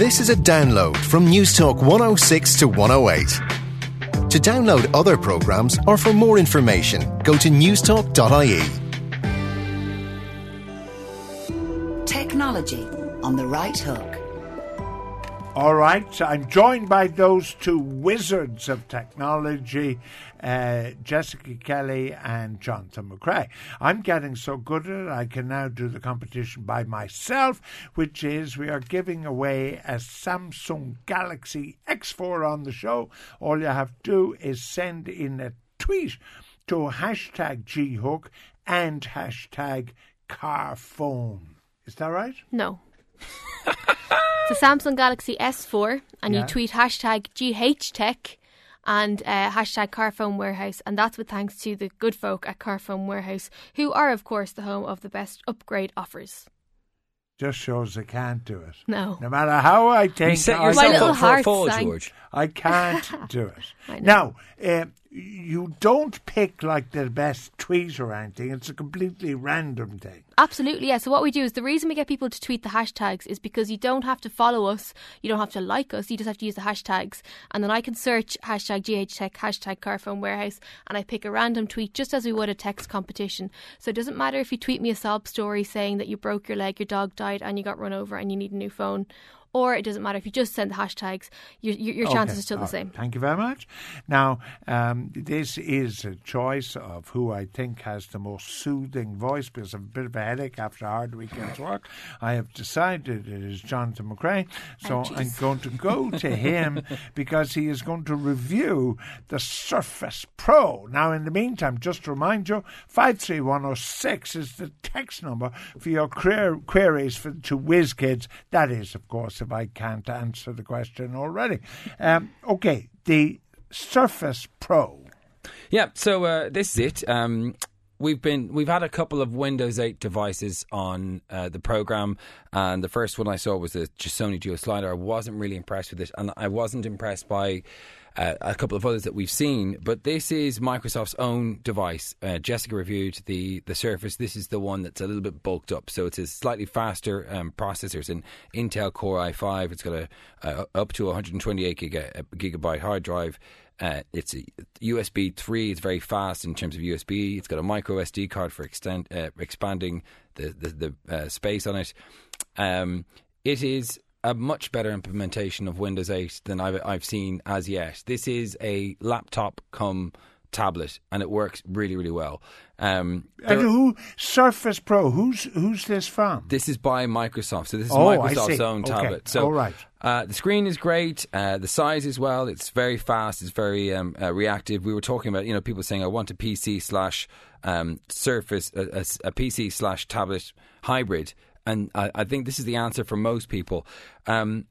This is a download from Newstalk 106 to 108. To download other programmes or for more information, go to newstalk.ie. Technology on the right hook. All right, I'm joined by those two wizards of technology, uh, Jessica Kelly and Jonathan McCrea. I'm getting so good at it, I can now do the competition by myself, which is we are giving away a Samsung Galaxy X4 on the show. All you have to do is send in a tweet to hashtag GHook and hashtag carphone. Is that right? No. it's a Samsung Galaxy S4, and Yeah. you tweet hashtag GHTech and uh, hashtag Carphone Warehouse, and that's with thanks to the good folk at Carphone Warehouse, who are, of course, the home of the best upgrade offers. Just shows I can't do it. No. No matter how I think You set I, My yourself little up for a fall, sank. George. I can't do it. I Now, uh, you don't pick like the best tweet or anything. It's a completely random thing. Absolutely, yeah. So what we do is the reason we get people to tweet the hashtags is because you don't have to follow us, you don't have to like us, you just have to use the hashtags, and then I can search hashtag GHTech, hashtag Carphone Warehouse, and I pick a random tweet just as we would a text competition. So it doesn't matter if you tweet me a sob story saying that you broke your leg, your dog died, and you got run over, and you need a new phone. Or it doesn't matter if you just send the hashtags, your, your, your chances Okay, are still all the right. same. Thank you very much. Now, um, this is a choice of who I think has the most soothing voice because of a bit of a headache after a hard weekend's work. I have decided it is Jonathan McCrea, so Oh, I'm going to go to him because he is going to review the Surface Pro. Now, in the meantime, just to remind you, 53106 is the text number for your queries for, to WizKids. That is, of course, if I can't answer the question already. Um, okay, the Surface Pro. Yeah, so uh, this is it. Um, we've been we've had a couple of Windows 8 devices on uh, the program, and the first one I saw was the Sony Duo Slider. I wasn't really impressed with it, and I wasn't impressed by. Uh, a couple of others that we've seen, but this is Microsoft's own device. Uh, Jessica reviewed the the Surface. This is the one that's a little bit bulked up, so it's a slightly faster um, processor. It's an Intel Core i5. It's got a uh, up to 128 giga, gigabyte hard drive. Uh, it's a USB 3. It's very fast in terms of USB. It's got a micro SD card for extend, uh, expanding the the, the uh, space on it. Um, it is a much better implementation of Windows 8 than I've, I've seen as yet. This is a laptop come tablet, and it works really really well. Um, And who Surface Pro? Who's who's this from? this is by Microsoft, so this is Oh, Microsoft's own Okay. tablet. So, All right. uh, the screen is great. Uh, the size as well. It's very fast. It's very um, uh, reactive. We were talking about you know people saying I want a PC slash um, Surface, a, a, a PC slash tablet hybrid, and I, I think this is the answer for most people. Um,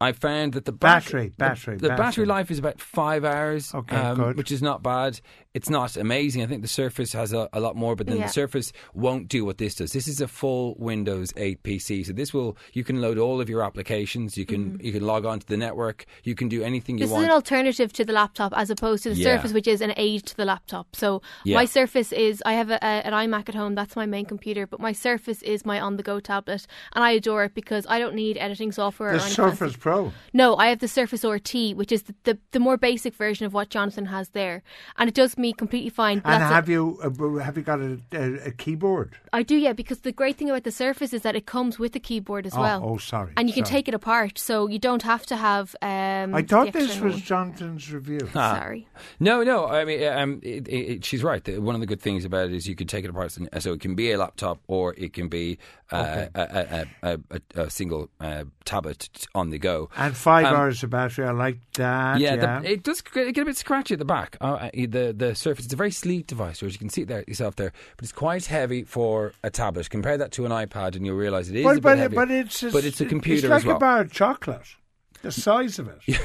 I found that the Battery, the- battery, the, battery. battery life is about five hours, Okay, um, good. which is not bad. It's not amazing. I think the Surface has a, a lot more, but then Yeah. the Surface won't do what this does. This is a full Windows 8 PC, so this will you can load all of your applications. You can you can log onto the network. You can do anything you Mm-hmm. This is want. an alternative to the laptop as opposed to the Yeah. Surface, which is an aid to the laptop. So Yeah. my Surface is I have a, a, an iMac at home. That's my main computer, but my Surface is my on-the-go tablet, and I adore it because I don't need editing software. The or Surface fancy- Pro. No, I have the Surface RT, which is the, the, the more basic version of what Jonathan has there, and it does me completely fine. but And that's a- have you uh, have you got a, a, a keyboard? I do, yeah, because the great thing about the Surface is that it comes with a keyboard as Oh, well. oh, sorry, And you can sorry. take it apart, so you don't have to have. Um, I thought this was one. Jonathan's review. Sorry. No, no. I mean, um, it, it, it- she's right. The- One of the good things about it is you can take it apart, and- so it can be a laptop or it can be uh, a, a, a, a, a single uh, tablet on the go. And five Um, hours of battery. I like that. Yeah, Yeah, The, it does get get a bit scratchy at the back. Uh, uh, the the Surface it's a very sleek device, George. You can see it there yourself there, but it's quite heavy for a tablet. Compare that to an iPad, and you'll realise it is a but, bit but, but it's but it's a computer It's like as well. a bar of chocolate. The size of it.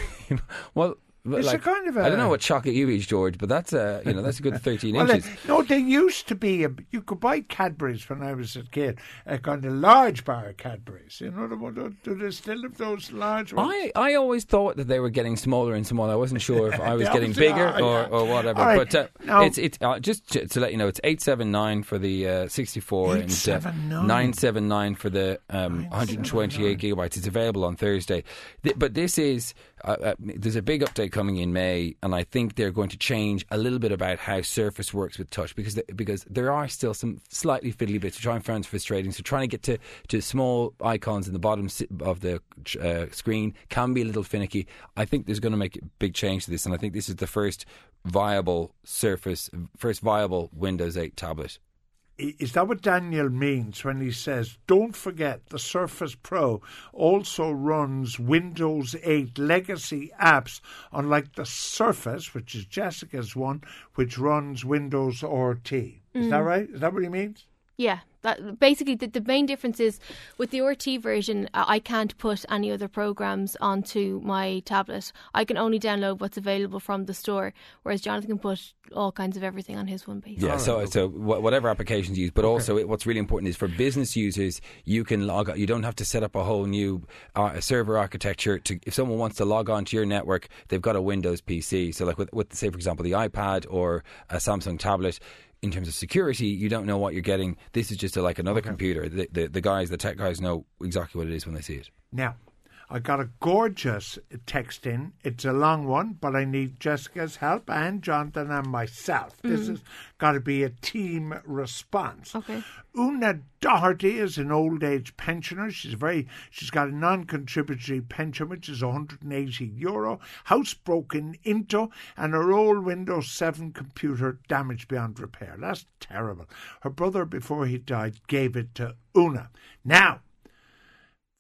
well, It's a kind of I don't know what chocolate you eat, George, but that's a you know that's a good thirteen Well, uh, inches. no, they used to be. A, you could buy Cadbury's when I was a kid, a kind of large bar of Cadbury's. You know, do, do they still have those large ones? I, I always thought that they were getting smaller and smaller. I wasn't sure if I was getting bigger are, or, or whatever. Right, But uh, it's it's uh, just to, to let you know, it's eight seven nine for the uh, sixty four and 879. nine seven nine for the um, one hundred and twenty eight gigabytes. It's available on Thursday. Th- but this is uh, uh, there's a big update coming in May, and I think they're going to change a little bit about how Surface works with touch because the, because there are still some slightly fiddly bits I find frustrating. So trying to get to, to small icons in the bottom of the uh, screen can be a little finicky. I think there's going to make a big change to this, and I think this is the first viable Surface, first viable Windows 8 tablet. Is that what Daniel means when he says, don't forget the Surface Pro also runs Windows 8 legacy apps, unlike the Surface, which is Jessica's one, which runs Windows RT. Is that mm. right? Is that what he means? Yeah, that basically the, the main difference is with the RT version, uh, I can't put any other programs onto my tablet. I can only download what's available from the store, whereas Jonathan can put all kinds of everything on his one page. Yeah, so so whatever applications you use, but also it, what's really important is for business users, you can log. on. You don't have to set up a whole new uh, server architecture. To if someone wants to log on to your network, they've got a Windows PC. So like with, with say for example the iPad or a Samsung tablet. In terms of security, you don't know what you're getting. This is just a, like another computer. The, the the guys, the tech guys, know exactly what it is when they see it. Now, I got a gorgeous text in. It's a long one, but I need Jessica's help and Jonathan and myself. This mm. has got to be a team response. Okay. Una Doherty is an old age pensioner. She's very she's got a non contributory pension which is 180 euro. House broken into and her old Windows 7 computer damaged beyond repair. That's terrible. Her brother before he died gave it to Una. Now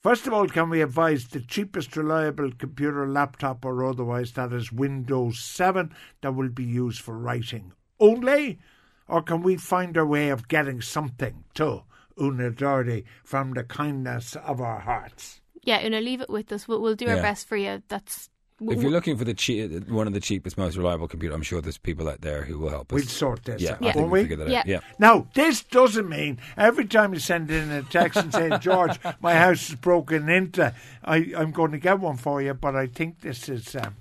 First of all, can we advise the cheapest reliable computer, laptop, or otherwise that is Windows 7 that will be used for writing only? Or can we find a way of getting something to Una Doherty from the kindness of our hearts? Yeah, Una, leave it with us. We'll, we'll do our Yeah. best for you. That's If you're looking for the cheap, one of the cheapest, most reliable computer, I'm sure there's people out there who will help us. We'll sort this yeah, out, I think won't we'll we? figure that Yeah. out. Yeah. Now, this doesn't mean every time you send in a text and say, George, my house is broken into, I, I'm going to get one for you, but I think this is. Um,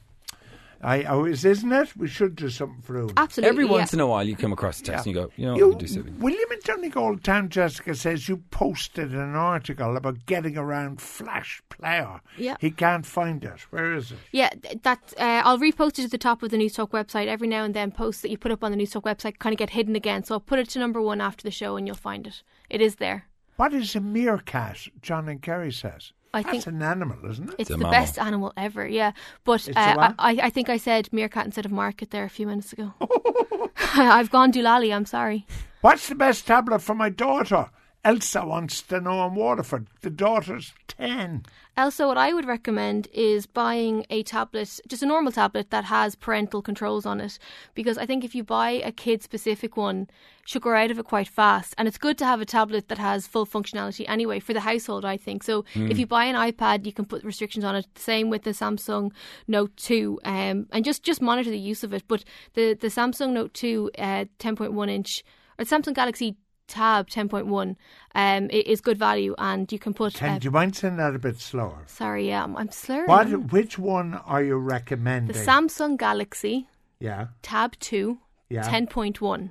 I, always, is, isn't it? We should do something for Una. absolutely Every yeah. once in a while, you come across a text and you go, you know, You, I'll do something. William in Donegal Town, Jessica says you posted an article about getting around Flash Player. Yeah. He can't find it. Where is it? Yeah, that uh, I'll repost it to the top of the News Talk website every now and then. Posts that you put up on the News Talk website kind of get hidden again, so I'll put it to number one after the show, and you'll find it. It is there. What is a meerkat? John and Kerry says. I That's think- an animal, isn't it? It's a the mammal. best animal ever. Yeah, but uh. I, I think I said meerkat instead of market there a few minutes ago. I've gone Doolally. I'm sorry. What's the best tablet for my daughter? Elsa wants to know in Waterford. The daughter's 10. Elsa, what I would recommend is buying a tablet, just a normal tablet that has parental controls on it. Because I think if you buy a kid specific one, she'll grow out of it quite fast. And it's good to have a tablet that has full functionality anyway for the household, I think. So if you buy an iPad, you can put restrictions on it. Same with the Samsung Note 2. Um, and just, just monitor the use of it. But the, the Samsung Note 2 uh, 10.1 inch, or Samsung Galaxy Tab 10.1 um, i- is good value. And you can put. Can uh, do you mind saying that a bit slower? Sorry, yeah, I'm, I'm slurring. What? Which one are you recommending? The Samsung Galaxy Yeah, Tab 2 Yeah. 10.1.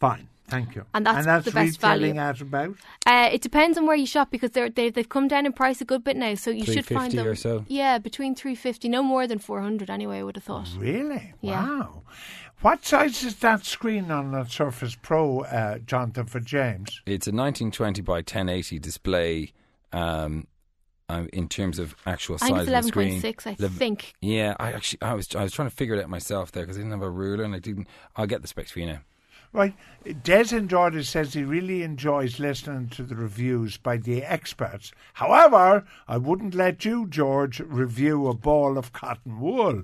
fine. Thank you. And that's that's the best retailing value. at about? Uh, it depends on where you shop because they're, they've, they've come down in price a good bit now. So you should find them. or so? Yeah, between 350, no more than 400 anyway, I would have thought. Really? Yeah. Wow. What size is that screen on the Surface Pro, uh, Jonathan, for James? It's a 1920 by 1080 display. Um, um, in terms of actual I think size it's of the screen, 11.6, I Lev- think. Yeah, I actually I was I was trying to figure it out myself there because I didn't have a ruler and I didn't. I'll get the specs for you now. Right. Des in Jordan says he really enjoys listening to the reviews by the experts. However, I wouldn't let you, George, review a ball of cotton wool.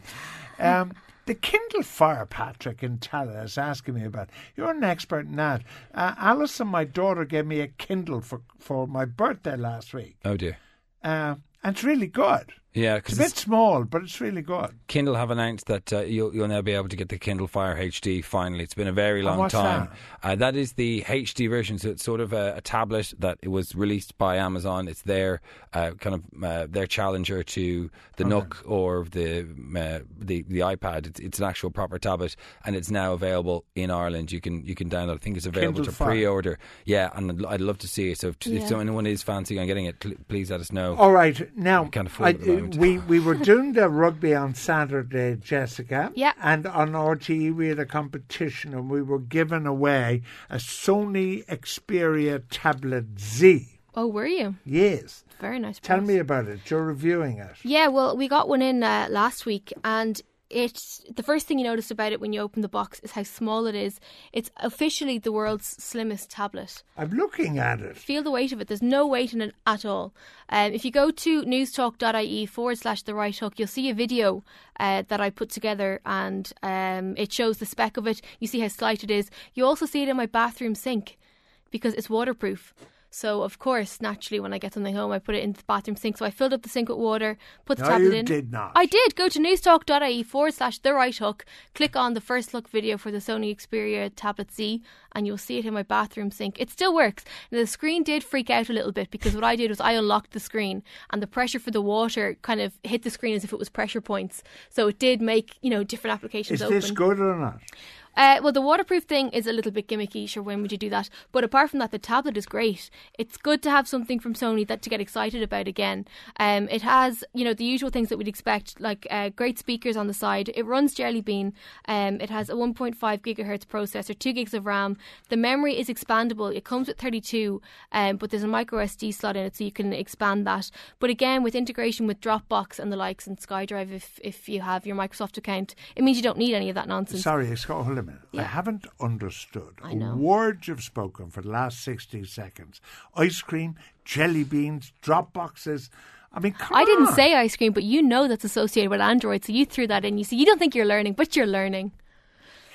Um, the Kindle Fire, Patrick in Tallaght is asking me about. You're an expert in that. Uh, Alison, my daughter, gave me a Kindle for, for my birthday last week. Oh dear. Uh, and it's really good. Yeah, It's because a bit small, but it's really good. Kindle have announced that uh, you'll, you'll now be able to get the Kindle Fire HD finally. It's been a very long what's time. Uh, that is the HD version, so it's sort of a, a tablet that it was released by Amazon. It's their uh, kind of uh, their challenger to the Nook or the uh, the the iPad. It's, it's an actual proper tablet, and it's now available in Ireland. You can you can download. I think it's available Kindle to Fire. pre-order. Yeah, and I'd, I'd love to see it. So if, Yeah. if anyone is fancying on getting it, cl- please let us know. All right, now can't afford I- it moment. we we were doing the rugby on Saturday, Jessica. Yeah. and on RTE we had a competition, and we were giving away a Sony Xperia Tablet Z. Oh, were you? Yes, Very nice. tell me about it. You're reviewing it. Yeah, well, we got one in uh, last week, and it the first thing you notice about it when you open the box is how small it is. It's officially the world's slimmest tablet. I'm looking at it. Feel the weight of it. There's no weight in it at all. Um, if you go to newstalk.ie forward slash the right hook, you'll see a video uh, that I put together and um, it shows the spec of it. You see how slight it is. You also see it in my bathroom sink because it's waterproof. So, of course, naturally, when I get something home, I put it into the bathroom sink. So I filled up the sink with water, put the No, tablet you in. did not. I did. Go to newstalk.ie forward slash the right hook, click on the first look video for the Sony Xperia Tablet Z, and you'll see it in my bathroom sink. It still works. Now, the screen did freak out a little bit because what I did was I unlocked the screen and the pressure for the water kind of hit the screen as if it was pressure points. So it did make, you know, different applications Is open. this good or not? Uh, well, the waterproof thing is a little bit gimmicky. Sure, when would you do that? But apart from that, the tablet is great. It's good to have something from Sony that to get excited about again. Um, it has, you know, the usual things that we'd expect, like uh, great speakers on the side. It runs Jelly Bean. Um, it has a 1.5 gigahertz processor, two gigs of RAM. The memory is expandable. It comes with 32, um, but there's a micro SD slot in it, so you can expand that. But again, with integration with Dropbox and the likes and SkyDrive, if if you have your Microsoft account, it means you don't need any of that nonsense. Sorry, Scott, a minute. I haven't understood I a word you've spoken for the last 60 seconds. Ice cream, jelly beans, drop boxes. I mean, I didn't on. say ice cream, but you know that's associated with Android, so you threw that in. You see, you don't think you're learning, but you're learning.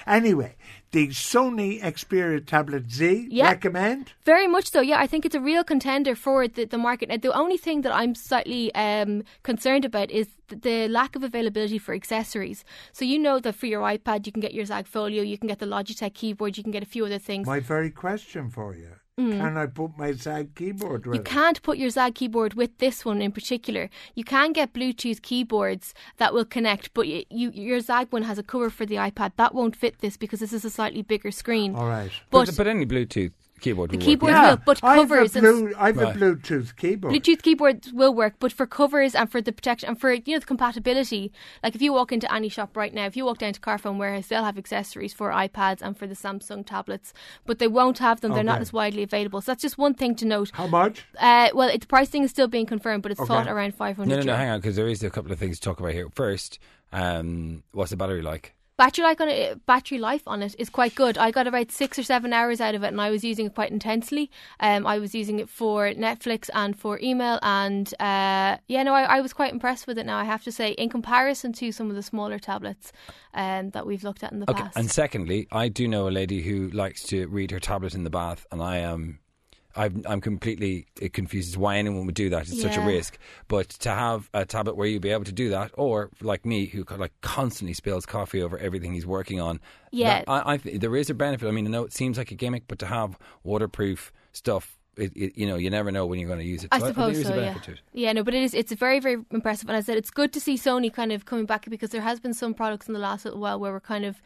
Anyway, the Sony Xperia Tablet Z, Yeah. recommend? Very much so, yeah. I think it's a real contender for the, the market. Now, the only thing that I'm slightly um, concerned about is the lack of availability for accessories. So you know that for your iPad, you can get your ZAGG Folio, you can get the Logitech keyboard, you can get a few other things. My very question for you. Can I put my ZAGG keyboard with Mm. You can't put your ZAGG keyboard with this one in particular. You can get Bluetooth keyboards that will connect, but you, you, your ZAGG one has a cover for the iPad. That won't fit this because this is a slightly bigger screen. All right. But, But, but any Bluetooth keyboard The will keyboard- work. will, but I have a, covers and- blue, I have Right. a Bluetooth keyboard. Bluetooth keyboards will work, but for covers and for the protection and for you know the compatibility, like if you walk into any shop right now, if you walk down to Carphone Warehouse, they'll have accessories for iPads and for the Samsung tablets, but they won't have them. They're not as widely available. So that's just one thing to note. How much? Uh, well, it, the pricing is still being confirmed, but it's Okay. thought around five hundred. No, no, no, hang on, because there is a couple of things to talk about here. First, um, what's the battery like? Battery life on it, battery life on it is quite good. I got about six or seven hours out of it, and I was using it quite intensely. Um, I was using it for Netflix and for email, and uh, yeah, no, I, I was quite impressed with it. Now I have to say, in comparison to some of the smaller tablets um, that we've looked at in the Okay, past. and secondly, I do know a lady who likes to read her tablet in the bath, and I am. I'm, I'm completely uh, confused as to why anyone would do that. It's such a risk. But to have a tablet where you'd be able to do that, or like me, who like constantly spills coffee over everything he's working on, Yeah. I, I th- there is a benefit. I mean, I know it seems like a gimmick, but to have waterproof stuff, it, it, you know, you never know when you're going to use it. I So suppose is so. Yeah, yeah. No, but it is. It's very, very impressive. And I said it's good to see Sony kind of coming back because there has been some products in the last little while where we're kind of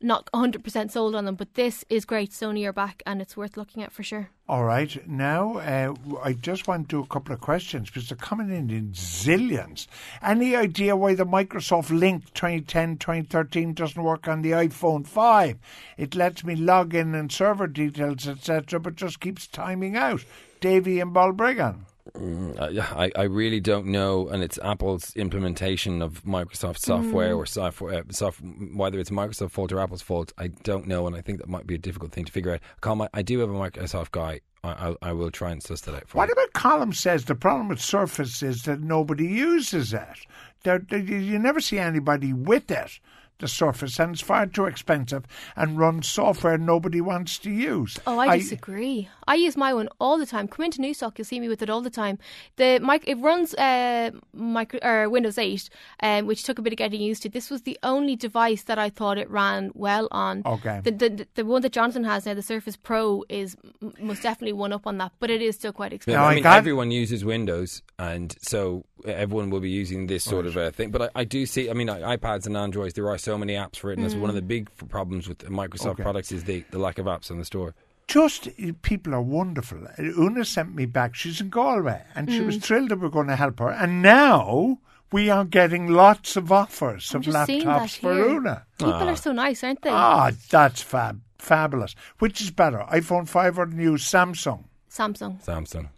not 100% sold on them. But this is great. Sony are back, and it's worth looking at for sure. All right. Now, uh, I just want to do a couple of questions because they're coming in in zillions. Any idea why the Microsoft Lync 2010 2013 doesn't work on the iPhone 5? It lets me log in and server details, etc., but just keeps timing out. Davy and Balbriggan. Uh, yeah, I, I really don't know, and it's Apple's implementation of Microsoft software or software, uh, soft, whether it's Microsoft fault or Apple's fault. I don't know, and I think that might be a difficult thing to figure out. Colm, I, I do have a Microsoft guy. I, I, I will try and suss that out for What you. about Colm says the problem with Surface is that nobody uses it. There, there- you you never see anybody with it. The Surface, and it's far too expensive and runs software nobody wants to use. Oh, I, disagree. I use my one all the time. Come into Newstalk, you'll see me with it all the time. The mic it runs uh, micro, or Windows 8, um, which took a bit of getting used to. This was the only device that I thought it ran well on. Okay. The, the, the one that Jonathan has now, the Surface Pro, is most definitely one up on that, but it is still quite expensive. Yeah, I I mean, got- everyone uses Windows, and so everyone will be using this sort of uh, thing. But I, I do see, I mean, iPads and Androids, there are so many apps for it, and that's one of the big problems with Microsoft Okay. products is the, the lack of apps on the store. just uh, people are wonderful. Una sent me back. She's in Galway, and she was Mm. thrilled that we're going to help her. And now we are getting lots of offers I'm of just seeing that laptops for here. Una. People are so nice, aren't they? Ah, that's fab, fabulous. Which is better, iPhone five or the new Samsung? Samsung. Samsung.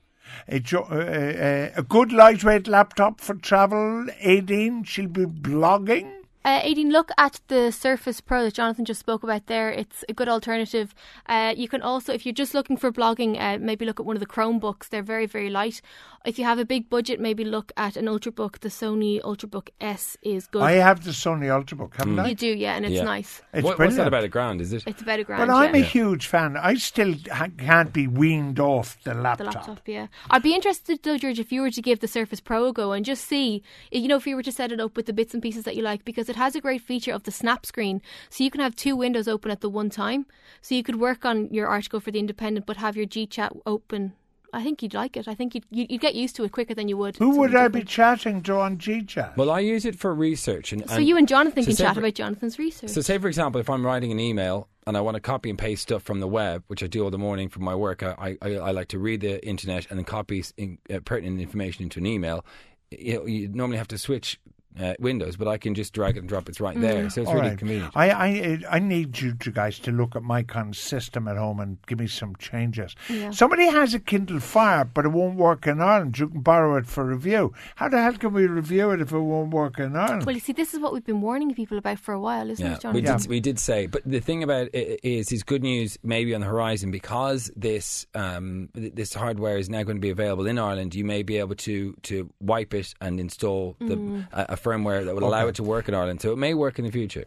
A, jo- uh, uh, a good lightweight laptop for travel. Aideen. She'll be blogging. Uh, Aideen, look at the Surface Pro that Jonathan just spoke about there. It's a good alternative. Uh, you can also, if you're just looking for blogging, uh, maybe look at one of the Chromebooks. They're very, very light. If you have a big budget, maybe look at an Ultrabook. The Sony Ultrabook S is good. I have the Sony Ultrabook, haven't I? you do, yeah, and it's Yeah. nice. It's What- what's brilliant. that about a grand, is it? It's about a grand. But I'm yeah. a huge fan. I still ha- can't be weaned off the laptop. the laptop. laptop, yeah. I'd be interested though, George, if you were to give the Surface Pro a go and just see, you know, if you were to set it up with the bits and pieces that you like, because it has a great feature of the snap screen, so you can have two windows open at the one time. So you could work on your article for the Independent, but have your GChat open. I think you'd like it. I think you'd, you'd you'd get used to it quicker than you would. Who would something I be chatting to on GChat? Well, I use it for research. And, So you and Jonathan so can chat for- about Jonathan's research. So, say for example, if I'm writing an email and I want to copy and paste stuff from the web, which I do all the morning for my work, I I, I like to read the internet and then copy in, uh, pertinent information into an email. You, know, you normally have to switch uh, windows, but I can just drag it and drop it right there. So it's All really right. convenient. I, I I need you two guys to look at my kind of system at home and give me some changes. Yeah. Somebody has a Kindle Fire, but it won't work in Ireland. You can borrow it for review. How the hell can we review it if it won't work in Ireland? well, you see, this is what we've been warning people about for a while, isn't Yeah, it, we Jonathan? did. We did say, but the thing about it is, is good news maybe on the horizon because this um, this hardware is now going to be available in Ireland. You may be able to to wipe it and install the, Mm. a, a firmware that will allow it to work in Ireland. So it may work in the future.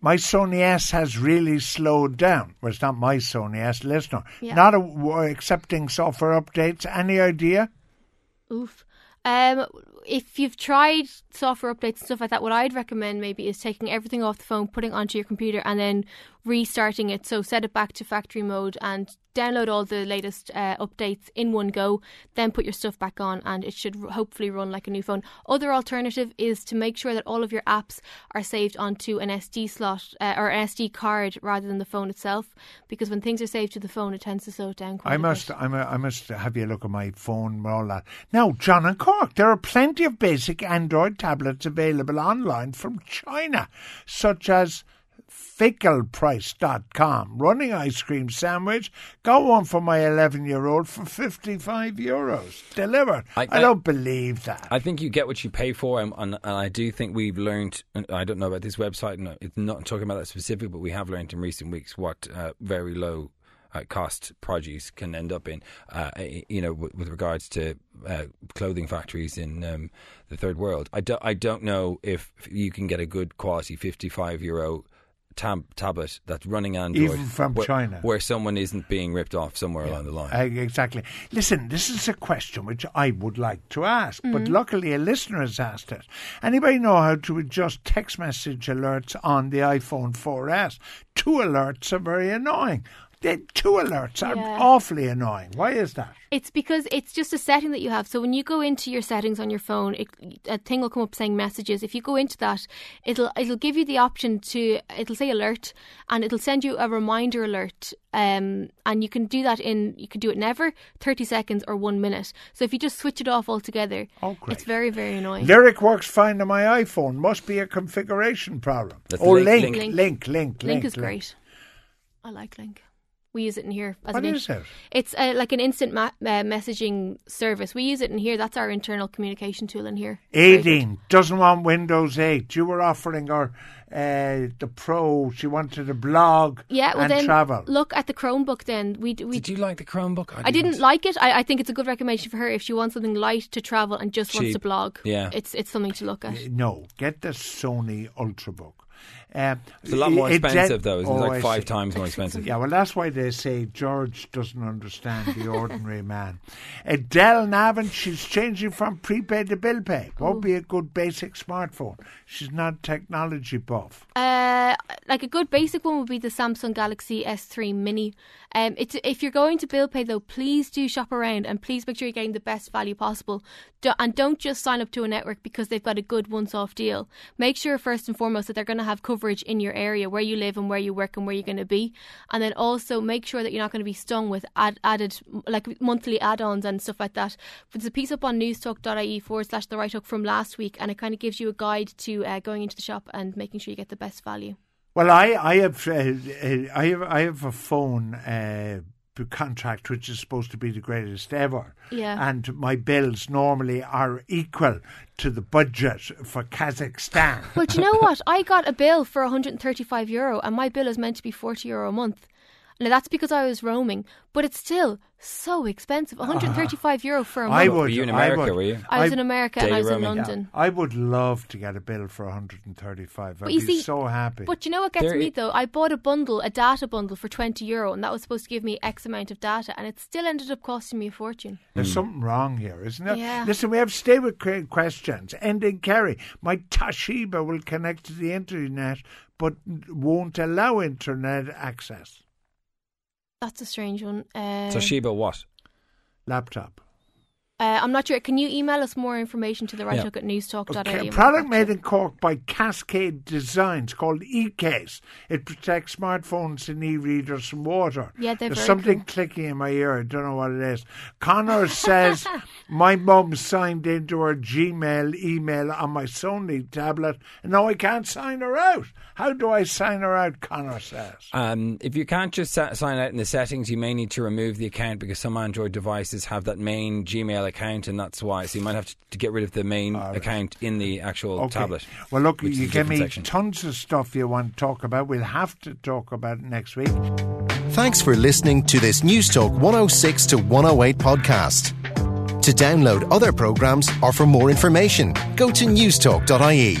my Sony S has really slowed down. Well, it's not my Sony S, listener. Yeah. Not a, w- accepting software updates. Any idea? Oof. Um, if you've tried software updates and stuff like that, what I'd recommend maybe is taking everything off the phone, putting it onto your computer, and then restarting it. So set it back to factory mode and download all the latest uh, updates in one go. Then put your stuff back on, and it should hopefully run like a new phone. Other alternative is to make sure that all of your apps are saved onto an SD slot uh, or an SD card rather than the phone itself, because when things are saved to the phone, it tends to slow it down quite I a must, bit. I'm a, I must have you look at my phone and all that. Now, John and Cork, there are plenty of basic Android tablets available online from China, such as fickleprice.com. Running ice cream sandwich. Got one for my 11 year old for 55 euros. Delivered. I, I- I- don't believe that. I think you get what you pay for, and, and, and I do think we've learned. I don't know about this website, and it's not talking about that specific, but we have learned in recent weeks what uh, very low. Uh, cost produce can end up in, uh, you know, with, with regards to uh, clothing factories in um, the third world. I, do, I don't know if you can get a good quality fifty-five euro tab- tablet that's running Android, Even from where, China. where someone isn't being ripped off somewhere along the line. Uh, exactly. Listen, this is a question which I would like to ask, but luckily a listener has asked it. Anybody know how to adjust text message alerts on the iPhone 4S? Two alerts are very annoying. The two alerts are Yeah. awfully annoying. Why is that? It's because it's just a setting that you have. So when you go into your settings on your phone, it, a thing will come up saying messages. If you go into that, it'll it'll give you the option to it'll say alert, and it'll send you a reminder alert. Um, and you can do that in you can do it never, thirty seconds, or one minute. So if you just switch it off altogether, Oh, great. it's very very annoying. Lyric works fine on my iPhone. Must be a configuration problem. That's oh, Lync, Lync, Lync. Lync, Lync, Lync. Lync is great. I like Lync. We use it in here. As What an is it? It's uh, like an instant ma- uh, messaging service. We use it in here. That's our internal communication tool in here. Very Aideen doesn't want Windows 8. You were offering her uh, the Pro. She wanted a blog Yeah, well and then travel. look at the Chromebook. Then we we Did you like the Chromebook? I didn't like it. I, I think it's a good recommendation for her if she wants something light to travel and just wants Cheap. to blog. Yeah. it's it's something to look at. No, get the Sony Ultrabook. Um, It's a lot more it- it expensive, de- though. It's Oh, like five see. times more expensive. Yeah, well, that's why they say George doesn't understand the ordinary man. Adele Navin, she's changing from prepaid to bill pay. Won't be a good basic smartphone. She's not technology buff. Uh, like a good basic one would be the Samsung Galaxy S3 Mini. Um, it's if you're going to bill pay though, please do shop around and please make sure you're getting the best value possible. Do, and don't just sign up to a network because they've got a good once-off deal. Make sure first and foremost that they're going to have coverage in your area where you live and where you work and where you're going to be. And then also make sure that you're not going to be stung with ad- added like monthly add-ons and stuff like that. But there's a piece up on newstalk.ie forward slash the right hook from last week, and it kind of gives you a guide to uh, going into the shop and making sure you get the best value. Well, I, I have, uh, uh, I have, I have a phone uh, contract which is supposed to be the greatest ever. Yeah. And my bills normally are equal to the budget for Kazakhstan. But you know what? I got a bill for 135 euro, and my bill is meant to be 40 euro a month. Now that's because I was roaming, but it's still so expensive. Ah. 135 euro for a month. I would. Were you in I America, would- were you? I was I- in America and I Daily was in roaming. London. I would love to get a bill for 135. I'd you be see- so happy. But you know what gets There me i- though? I bought a bundle, a data bundle for 20 euro, and that was supposed to give me X amount of data, and it still ended up costing me a fortune. There's hmm. something wrong here, isn't there? Yeah. Listen, we have stay with que- questions. Ending Kerry. My Toshiba will connect to the internet, but won't allow internet access. That's a strange one. Uh, Toshiba, what? Laptop. Uh, I'm not sure. Can you email us more information to the right Yeah. hook at newstalk.ie? Okay, and product made in Cork by Cascade Designs called eCase. It protects smartphones and e-readers from water. Yeah, they're There's very something cool. clicking in my ear. I don't know what it is. Connor says my mum signed into her Gmail email on my Sony tablet, and now I can't sign her out. How do I sign her out? Connor says. Um, if you can't just sa- sign out in the settings, you may need to remove the account because some Android devices have that main Gmail account, and that's why. So you might have to, to get rid of the main ah, account in the actual Okay. tablet. Well, look, you a give me section. tons of stuff you want to talk about. We'll have to talk about it next week. Thanks for listening to this News Talk 106 to 108 podcast. To download other programs or for more information, go to newstalk.ie.